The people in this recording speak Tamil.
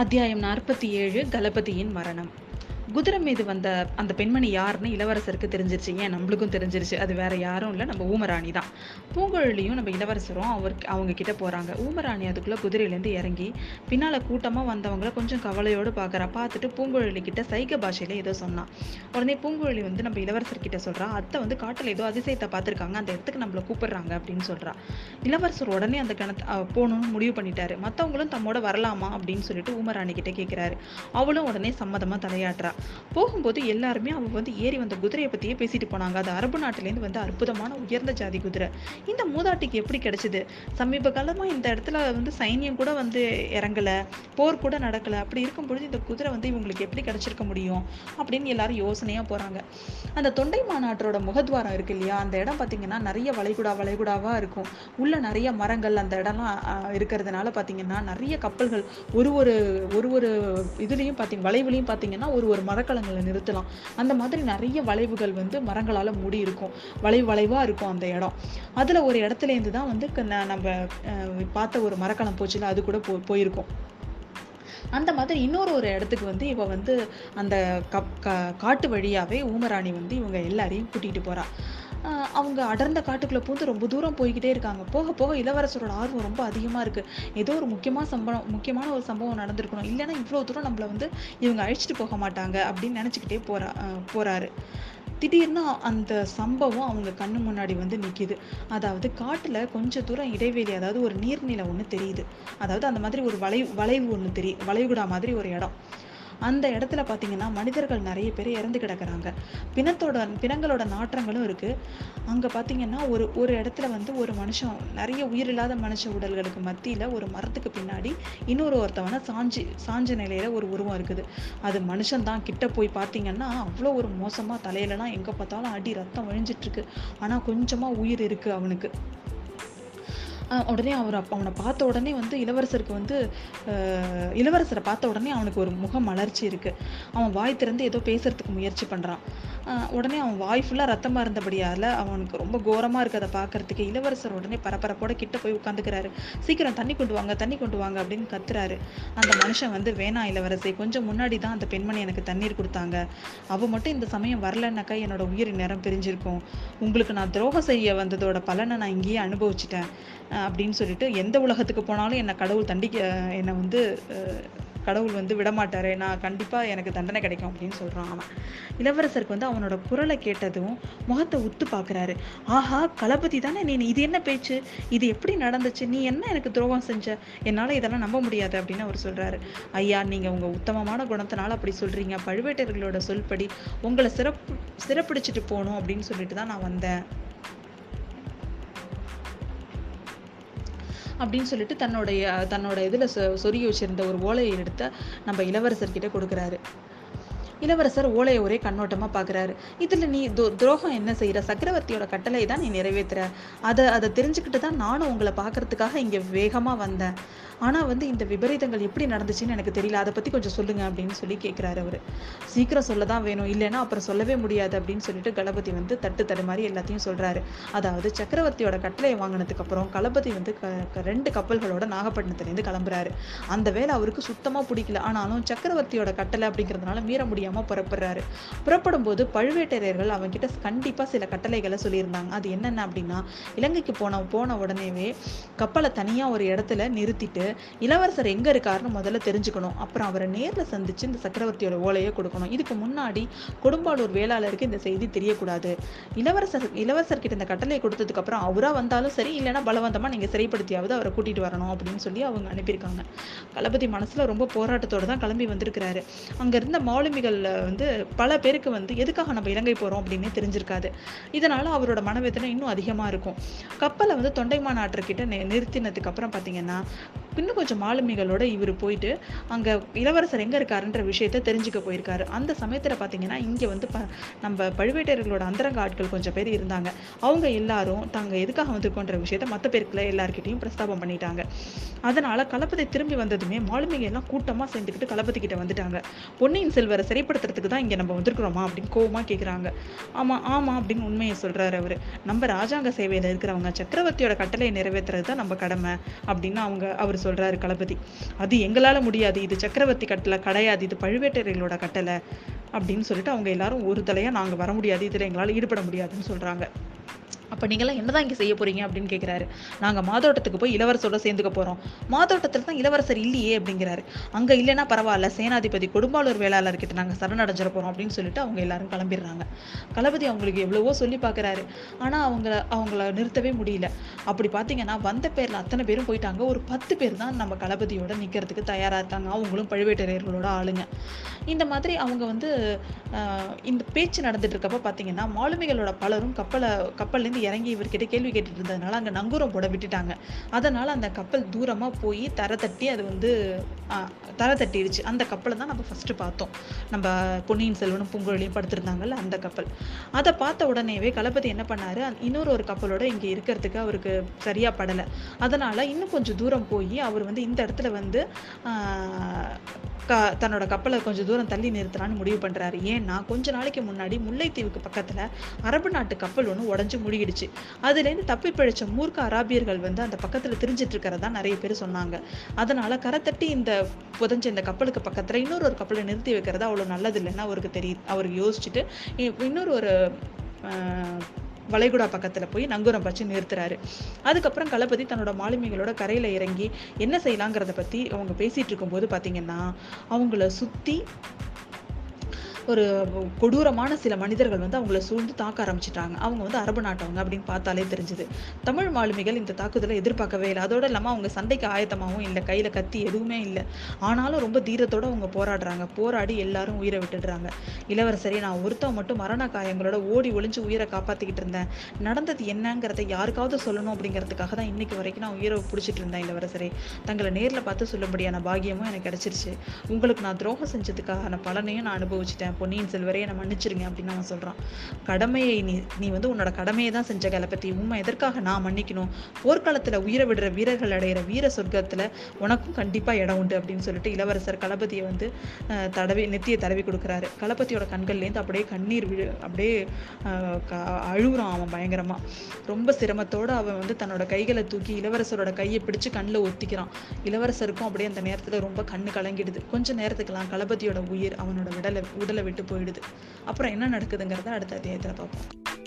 அத்தியாயம் நாற்பத்தி ஏழு கலபதியின் மரணம். குதிரை மீது வந்த அந்த பெண்மணி யாருன்னு இளவரசருக்கு தெரிஞ்சிருச்சு. ஏன்? நம்மளுக்கும் தெரிஞ்சிருச்சு. அது வேற யாரும் இல்லை. நம்ம ஊமராணி தான். பூங்குழலியும் நம்ம இளவரசரும் அவர் அவங்க கிட்ட போறாங்க. ஊமராணி அதுக்குள்ள குதிரையிலேருந்து இறங்கி பின்னால கூட்டமா வந்தவங்கள கொஞ்சம் கவலையோடு பார்க்குறா பார்த்துட்டு பூங்குழலி கிட்ட சைக பாஷையில ஏதோ சொன்னான் உடனே பூங்குழலி வந்து நம்ம இளவரசர் கிட்ட சொல்றா அத்தை வந்து காட்டில் ஏதோ அதிசயத்தை பார்த்துருக்காங்க அந்த இடத்துக்கு நம்மளை கூப்பிடுறாங்க. அப்படின்னு சொல்றா. இளவரசர் உடனே அந்த கிணத்து போகணும்னு முடிவு பண்ணிட்டாரு. மற்றவங்களும் தம்மோட வரலாமா அப்படின்னு சொல்லிட்டு ஊமராணி கிட்ட கேட்குறாரு அவளும் உடனே சம்மதமா தலையாட்டுறா. போகும்போது எல்லாருமே அவங்க வந்து ஏறி வந்த குதிரையை பற்றியே பேசிட்டு போனாங்க. அது அரபு நாட்டிலேருந்து வந்து அற்புதமான உயர்ந்த ஜாதி குதிரை. இந்த மூதாட்டிக்கு எப்படி கிடைச்சிது? சமீப காலமாக இந்த இடத்துல வந்து சைன்யம் கூட வந்து இறங்கல போர் கூட நடக்கல. அப்படி இருக்கும் பொழுது இந்த குதிரை வந்து இவங்களுக்கு எப்படி கிடைச்சிருக்க முடியும்? அப்படின்னு எல்லாரும் யோசனையாக போறாங்க. அந்த தொண்டை மாநாட்டோட முகத்வாரம் இருக்கு இல்லையா? அந்த இடம் பார்த்தீங்கன்னா நிறைய வளைகுடா வளைகுடாவாக இருக்கும். உள்ள நிறைய மரங்கள் அந்த இடம்லாம் இருக்கிறதுனால பார்த்தீங்கன்னா நிறைய கப்பல்கள் ஒரு ஒரு ஒரு ஒரு இதுலேயும் பார்த்தீங்க வளைவுலையும் பார்த்தீங்கன்னா ஒரு ஒரு மரக்கலங்களை நிறுத்தலாம். அந்த மாதிரி நிறைய வளைவுகள் வந்து மரங்களால மூடி இருக்கும். வளைவு வளைவா இருக்கும் அந்த இடம். அதுல ஒரு இடத்துலேருந்து தான் வந்து க- ந- நம்ம அஹ், பார்த்த ஒரு மரக்கலம் போச்சுல அது கூட போ போயிருக்கும். அந்த மாதிரி இன்னொரு ஒரு இடத்துக்கு வந்து இவ வந்து அந்த கப் கா- காட்டு வழியாவே ஊமராணி வந்து இவங்க எல்லாரையும் கூட்டிட்டு போறா. அவங்க அடர்ந்த காட்டுக்குள்ளே பூந்து ரொம்ப தூரம் போய்கிட்டே இருக்காங்க. போக போக இளவரசரோட ஆர்வம் ரொம்ப அதிகமாக இருக்குது ஏதோ ஒரு முக்கியமான சம்பவம் முக்கியமான ஒரு சம்பவம் நடந்திருக்கணும். இல்லைன்னா இவ்வளோ தூரம் நம்மளை வந்து இவங்க அழிச்சிட்டு போக மாட்டாங்க அப்படின்னு நினச்சிக்கிட்டே போகிறா போகிறாரு திடீர்னு அந்த சம்பவம் அவங்க கண்ணு முன்னாடி வந்து நிற்கிது அதாவது காட்டில் கொஞ்ச தூரம் இடைவெளி அதாவது ஒரு நீர்நிலை ஒன்று தெரியுது. அதாவது அந்த மாதிரி ஒரு வளைவு வளைவு ஒன்று தெரியும் வளைகுடா மாதிரி ஒரு இடம். அந்த இடத்துல பார்த்தீங்கன்னா மனிதர்கள் நிறைய பேர் இறந்து கிடக்குறாங்க. பிணத்தோட பிணங்களோட நாற்றங்களும் இருக்குது அங்கே பார்த்தீங்கன்னா ஒரு ஒரு இடத்துல வந்து ஒரு மனுஷன் நிறைய உயிரில்லாத மனுஷ உடல்களுக்கு மத்தியில் ஒரு மரத்துக்கு பின்னாடி இன்னொரு ஒருத்தவன சாஞ்சி சாஞ்ச நிலையில ஒரு உருவம் இருக்குது. அது மனுஷன் தான். கிட்ட போய் பார்த்தீங்கன்னா அவ்வளோ ஒரு மோசமாக தலையிலலாம் எங்கே பார்த்தாலும் அடி ரத்தம் வழிஞ்சிட்டு ஆனால் கொஞ்சமாக உயிர் இருக்குது அவனுக்கு. உடனே அவர் அவனை பார்த்த உடனே வந்து இளவரசருக்கு வந்து இளவரசரை பார்த்த உடனே அவனுக்கு ஒரு முக மலர்ச்சி இருக்குது அவன் வாய் திறந்து ஏதோ பேசுறதுக்கு முயற்சி பண்ணுறான் உடனே அவன் வாய் ஃபுல்லாக ரத்தமாக இருந்தபடியால அவனுக்கு ரொம்ப கோரமாக இருக்கிறத அதை பார்க்கறதுக்கு. இளவரசர் உடனே பரபரப்போட கிட்ட போய் உட்காந்துக்கிறாரு. சீக்கிரம் தண்ணி கொண்டு வாங்க தண்ணி கொண்டு வாங்க அப்படின்னு கத்துறாரு. அந்த மனுஷன் வந்து வேணாம் இளவரசி கொஞ்சம் முன்னாடி தான் அந்த பெண்மணி எனக்கு தண்ணீர் கொடுத்தாங்க. அவ மட்டும் இந்த சமயம் வரலன்னாக்கா என்னோட உயிர் நேரம் பிரிஞ்சிருக்கும். உங்களுக்கு நான் துரோகம் செய்ய வந்ததோட பலனை நான் இங்கேயே அனுபவிச்சிட்டேன். அப்படின்னு சொல்லிட்டு எந்த உலகத்துக்கு போனாலும் என்னை கடவுள் தண்டிக்க என்னை வந்து கடவுள் வந்து விடமாட்டாரு. நான் கண்டிப்பாக எனக்கு தண்டனை கிடைக்கும் அப்படின்னு சொல்கிறான் அவன். இளவரசருக்கு வந்து அவனோட குரலை கேட்டதும் முகத்தை உத்து பார்க்குறாரு ஆஹா களபதி தானே நீ இது என்ன பேச்சு? இது எப்படி நடந்துச்சு? நீ என்ன எனக்கு துரோகம் செஞ்ச? என்னால் இதெல்லாம் நம்ப முடியாது அப்படின்னு அவர் சொல்கிறாரு ஐயா நீங்கள் உங்கள் உத்தமமான குணத்தினால அப்படி சொல்கிறீங்க பழுவேட்டர்களோட சொல்படி உங்களை சிறப்பு சிறப்பிடிச்சிட்டு போகணும் அப்படின்னு சொல்லிட்டு தான் நான் வந்தேன். அப்படின்னு சொல்லிட்டு தன்னுடைய தன்னோட இதில் சொ- சொருகி வச்சிருந்த ஒரு ஓலையை எடுத்து நம்ம இளவரசர்கிட்ட கொடுக்குறாரு. இளவரசர் ஓலையை ஒரே கண்ணோட்டமா பார்க்கறாரு இதுல நீ துரோகம் துரோகம் என்ன செய்யற சக்கரவர்த்தியோட கட்டளை தான் நீ நிறைவேத்துற. அதை அதை தெரிஞ்சுக்கிட்டு தான் நானும் உங்களை பார்க்கறதுக்காக இங்க வேகமா வந்தேன். ஆனால் வந்து இந்த விபரீதங்கள் எப்படி நடந்துச்சுன்னு எனக்கு தெரியல. அதை பற்றி கொஞ்சம் சொல்லுங்க அப்படின்னு சொல்லி கேட்குறாரு அவர். சீக்கிரம் சொல்ல தான் வேணும். இல்லைன்னா அப்புறம் சொல்லவே முடியாது அப்படின்னு சொல்லிட்டு கணபதி வந்து தட்டு தடுமாறி எல்லாத்தையும் சொல்கிறாரு அதாவது சக்கரவர்த்தியோட கட்டளையை வாங்கினதுக்கப்புறம் களபதி வந்து க- க- ரெண்டு கப்பல்களோட நாகப்பட்டினத்துலேருந்து கிளம்புறாரு. அந்த வேலை அவருக்கு சுத்தமாக பிடிக்கல. ஆனாலும் சக்கரவர்த்தியோட கட்டளை அப்படிங்கிறதுனால மீற முடியாம புறப்படுறாரு. புறப்படும் போது பழுவேட்டரையர்கள் அவங்க கண்டிப்பாக சில கட்டளைகளை சொல்லியிருந்தாங்க. அது என்னென்ன அப்படின்னா இலங்கைக்கு போன போன உடனேவே கப்பலை தனியாக ஒரு இடத்துல நிறுத்திட்டு இளவரசர் எங்கே இருக்காருன்னு முதல்ல தெரிஞ்சுக்கணும். அப்புறம் அவரை நேரில் சந்திச்சு இந்த சக்கரவர்த்தியோட ஓலையை கொடுக்கணும். இதுக்கு முன்னாடி கொடும்பாலூர் வேளாளருக்கு இந்த செய்தி தெரியக்கூடாது. இளவரசர் இளவரசர் கிட்ட இந்த கட்டளையை கொடுத்ததுக்கப்புறம் அவராக வந்தாலும் சரி இல்லைன்னா பலவந்தமாக நீங்கள் சிறைப்படுத்தியாவது அவரை கூட்டிகிட்டு வரணும் அப்படின்னு சொல்லி அவங்க அனுப்பியிருக்காங்க. களபதி மனசில் ரொம்ப போராட்டத்தோடு தான் கிளம்பி வந்திருக்கிறாரு. அங்கே இருந்த மாலுமிகள் மாலுமிகள்ல வந்து பல பேருக்கு வந்து எதுக்காக நம்ம இலங்கை போறோம் அப்படின்னே தெரிஞ்சிருக்காது. இதனால அவரோட மனவேதனை இன்னும் அதிகமா இருக்கும். கப்பலை வந்து தொண்டைமான் ஆற்றுக்கிட்ட நி- நிறுத்தினதுக்கு அப்புறம் பாத்தீங்கன்னா இன்னும் கொஞ்சம் மாலுமிகளோட இவர் போயிட்டு அங்கே இளவரசர் எங்கே இருக்காருன்ற விஷயத்த தெரிஞ்சுக்க போயிருக்காரு. அந்த சமயத்தில் பார்த்தீங்கன்னா இங்கே வந்து ப- நம்ம பழுவேட்டையர்களோட அந்தரங்க ஆட்கள் கொஞ்சம் பேர் இருந்தாங்க. அவங்க எல்லாரும் தாங்க எதுக்காக வந்திருக்கோன்ற விஷயத்த மற்ற பேருக்குள்ள எல்லாருக்கிட்டையும் பிரஸ்தாபம் பண்ணிட்டாங்க. அதனால் களபதி திரும்பி வந்ததுமே மாலுமிங்க எல்லாம் கூட்டமாக சேர்ந்துக்கிட்டு களபதி கிட்ட வந்துட்டாங்க. பொன்னியின் செல்வரை சிறைப்படுத்துறதுக்கு தான் இங்கே நம்ம வந்திருக்கிறோமா அப்படின்னு கோவமாக கேட்குறாங்க ஆமாம் ஆமாம் அப்படின்னு உண்மையை சொல்கிறாரு அவர். நம்ம ராஜாங்க சேவையில் இருக்கிறவங்க சக்கரவர்த்தியோட கட்டளையை நிறைவேற்றுறது தான் நம்ம கடமை அப்படின்னு அவங்க அவர் சொல்கிறாரு சொல்றாரு களபதி அது எங்களால முடியாது. இது சக்கரவர்த்தி கட்டளை கிடையாது. இது பழுவேட்டரையர்களோட கட்டளை அப்படின்னு சொல்லிட்டு அவங்க எல்லாரும் ஒரு தலையா நாங்க வர முடியாது. இதுல எங்களால ஈடுபட முடியாதுன்னு சொல்றாங்க. அப்போ நீங்களாம் என்னதான் இங்கே செய்ய போகிறீங்க அப்படின்னு கேட்குறாரு நாங்கள் மாதோட்டத்துக்கு போய் இளவரசரோட சேர்ந்துக்க போகிறோம் மாதோட்டத்தில் தான் இளவரசர் இல்லையே அப்படிங்கிறாரு. அங்கே இல்லைன்னா பரவாயில்ல சேனாதிபதி கொடும்பாளூர் வேளாளர் கிட்ட நாங்கள் சரணடைஞ்சிட போகிறோம் அப்படின்னு சொல்லிட்டு அவங்க எல்லாரும் கிளம்பிடுறாங்க. களபதி அவங்களுக்கு எவ்வளவோ சொல்லி பார்க்குறாரு ஆனால் அவங்க அவங்கள நிறுத்தவே முடியல. அப்படி பார்த்தீங்கன்னா வந்த பேரில் அத்தனை பேரும் போயிட்டாங்க. ஒரு பத்து பேர் தான் நம்ம களபதியோட நிற்கிறதுக்கு தயாராக இருக்காங்க. அவங்களும் பழுவேட்டரையர்களோட ஆளுங்க. இந்த மாதிரி அவங்க வந்து இந்த பேச்சு நடந்துட்டு இருக்கப்ப பார்த்தீங்கன்னா மாலுமிகளோட பலரும் கப்பலை கப்பல்லேருந்து இறங்கி இவர்கிட்ட கேள்வி கேட்டுட்டு இருந்ததுனால அங்கே நங்கூரம் போட விட்டுட்டாங்க. அதனால் அந்த கப்பல் தூரமாக போய் தரை தட்டி அது வந்து தலை தரை தட்டிடுச்சு அந்த கப்பலை தான் நம்ம ஃபஸ்ட்டு பார்த்தோம். நம்ம பொன்னியின் செல்வனும் பூங்குழலியும் படுத்திருந்தாங்கல்ல அந்த கப்பல். அதை பார்த்த உடனேவே களபதி என்ன பண்ணாரு? இன்னொரு ஒரு கப்பலோட இங்கே இருக்கிறதுக்கு அவருக்கு சரியாக படலை. அதனால் இன்னும் கொஞ்சம் தூரம் போய் அவர் வந்து இந்த இடத்துல வந்து க- தன்னோட கப்பலை கொஞ்சம் தூரம் தள்ளி நிறுத்தலான்னு முடிவு பண்ணுறாரு ஏன்னா கொஞ்ச நாளைக்கு முன்னாடி முல்லைத்தீவுக்கு பக்கத்தில் அரபு நாட்டு கப்பல் ஒன்று உடஞ்சி முழுகிடுச்சு. அதுலேருந்து தப்பி பிழைச்ச மூர்க்க அராபியர்கள் வந்து அந்த பக்கத்தில் திரிஞ்சிட்டு இருக்கிறதா நிறைய பேர் சொன்னாங்க. அதனால் கரை தட்டி இந்த புதைஞ்ச இந்த கப்பலுக்கு பக்கத்தில் இன்னொரு ஒரு கப்பலை நிறுத்தி வைக்கிறது அவ்வளோ நல்லது இல்லைன்னு அவருக்கு தெரியுது அவருக்கு யோசிச்சுட்டு இன்னொரு ஒரு வளைகுடா பக்கத்தில் போய் நங்கூரம் வச்சு நிறுத்துறாரு. அதுக்கப்புறம் களபதி தன்னோட மாலுமிகளோட கரையில் இறங்கி என்ன செய்யலாங்கிறத பற்றி அவங்க பேசிகிட்டு இருக்கும்போது பார்த்தீங்கன்னா அவங்கள சுற்றி ஒரு கொடூரமான சில மனிதர்கள் வந்து அவங்கள சூழ்ந்து தாக்க ஆரம்பிச்சிட்டாங்க. அவங்க வந்து அரபு நாட்டவங்க அப்படின்னு பார்த்தாலே தெரிஞ்சுது. தமிழ் மாலுமிகள் இந்த தாக்குதலை எதிர்பார்க்கவே இல்லை. அதோடு இல்லாமல் அவங்க சண்டைக்கு ஆயத்தமாகவும் இல்லை. கையில் கத்தி எதுவுமே இல்லை. ஆனாலும் ரொம்ப தீரத்தோடு அவங்க போராடுறாங்க. போராடி எல்லாரும் உயிரை விட்டுடுறாங்க. இளவரசரி நான் ஒருத்தன் மட்டும் மரண காயங்களோட ஓடி ஒளிஞ்சு உயிரை காப்பாற்றிக்கிட்டு இருந்தேன். நடந்தது என்னங்கிறத யாருக்காவது சொல்லணும் அப்படிங்கிறதுக்காக தான் இன்னைக்கு வரைக்கும் நான் உயிரை பிடிச்சிட்டு இருந்தேன் இளவரசரே. தங்களை நேரில் பார்த்து சொல்லும்படியான பாக்கியமும் எனக்கு கிடைச்சிருச்சு. உங்களுக்கு நான் துரோகம் செஞ்சதுக்கான பலனையும் நான் அனுபவிச்சிட்டேன். பொன்னியின் செல்வரே என்னை மன்னிச்சிருங்க அப்படின்னு அவன் சொல்கிறான் கடமையை நீ நீ வந்து உன்னோட கடமையை தான் செஞ்ச கலப்பத்தி. உண்மை எதற்காக நான் மன்னிக்கணும்? போர்க்காலத்தில் உயிரை விடுற வீரர்கள் அடைகிற வீர சொர்க்கத்தில் உனக்கும் கண்டிப்பாக இடம் உண்டு அப்படின்னு சொல்லிட்டு இளவரசர் களபதியை வந்து தடவி நெத்தியை தடவி கொடுக்குறாரு. களபதியோட கண்கள்லேருந்து அப்படியே கண்ணீர் விழு அப்படியே அழுகுறான் அவன் பயங்கரமாக ரொம்ப சிரமத்தோட அவன் வந்து தன்னோட கைகளை தூக்கி இளவரசரோட கையை பிடிச்சு கண்ணில் ஒத்திக்கிறான். இளவரசருக்கும் அப்படியே அந்த நேரத்தில் ரொம்ப கண்ணு கலங்கிடுது. கொஞ்ச நேரத்துக்குலாம் களபதியோட உயிர் அவனோட விடலை உடலை விட்டு போயிடுது. அப்புறம் என்ன நடக்குதுங்கிறத அடுத்த அத்தியாயத்தில் பார்ப்போம்.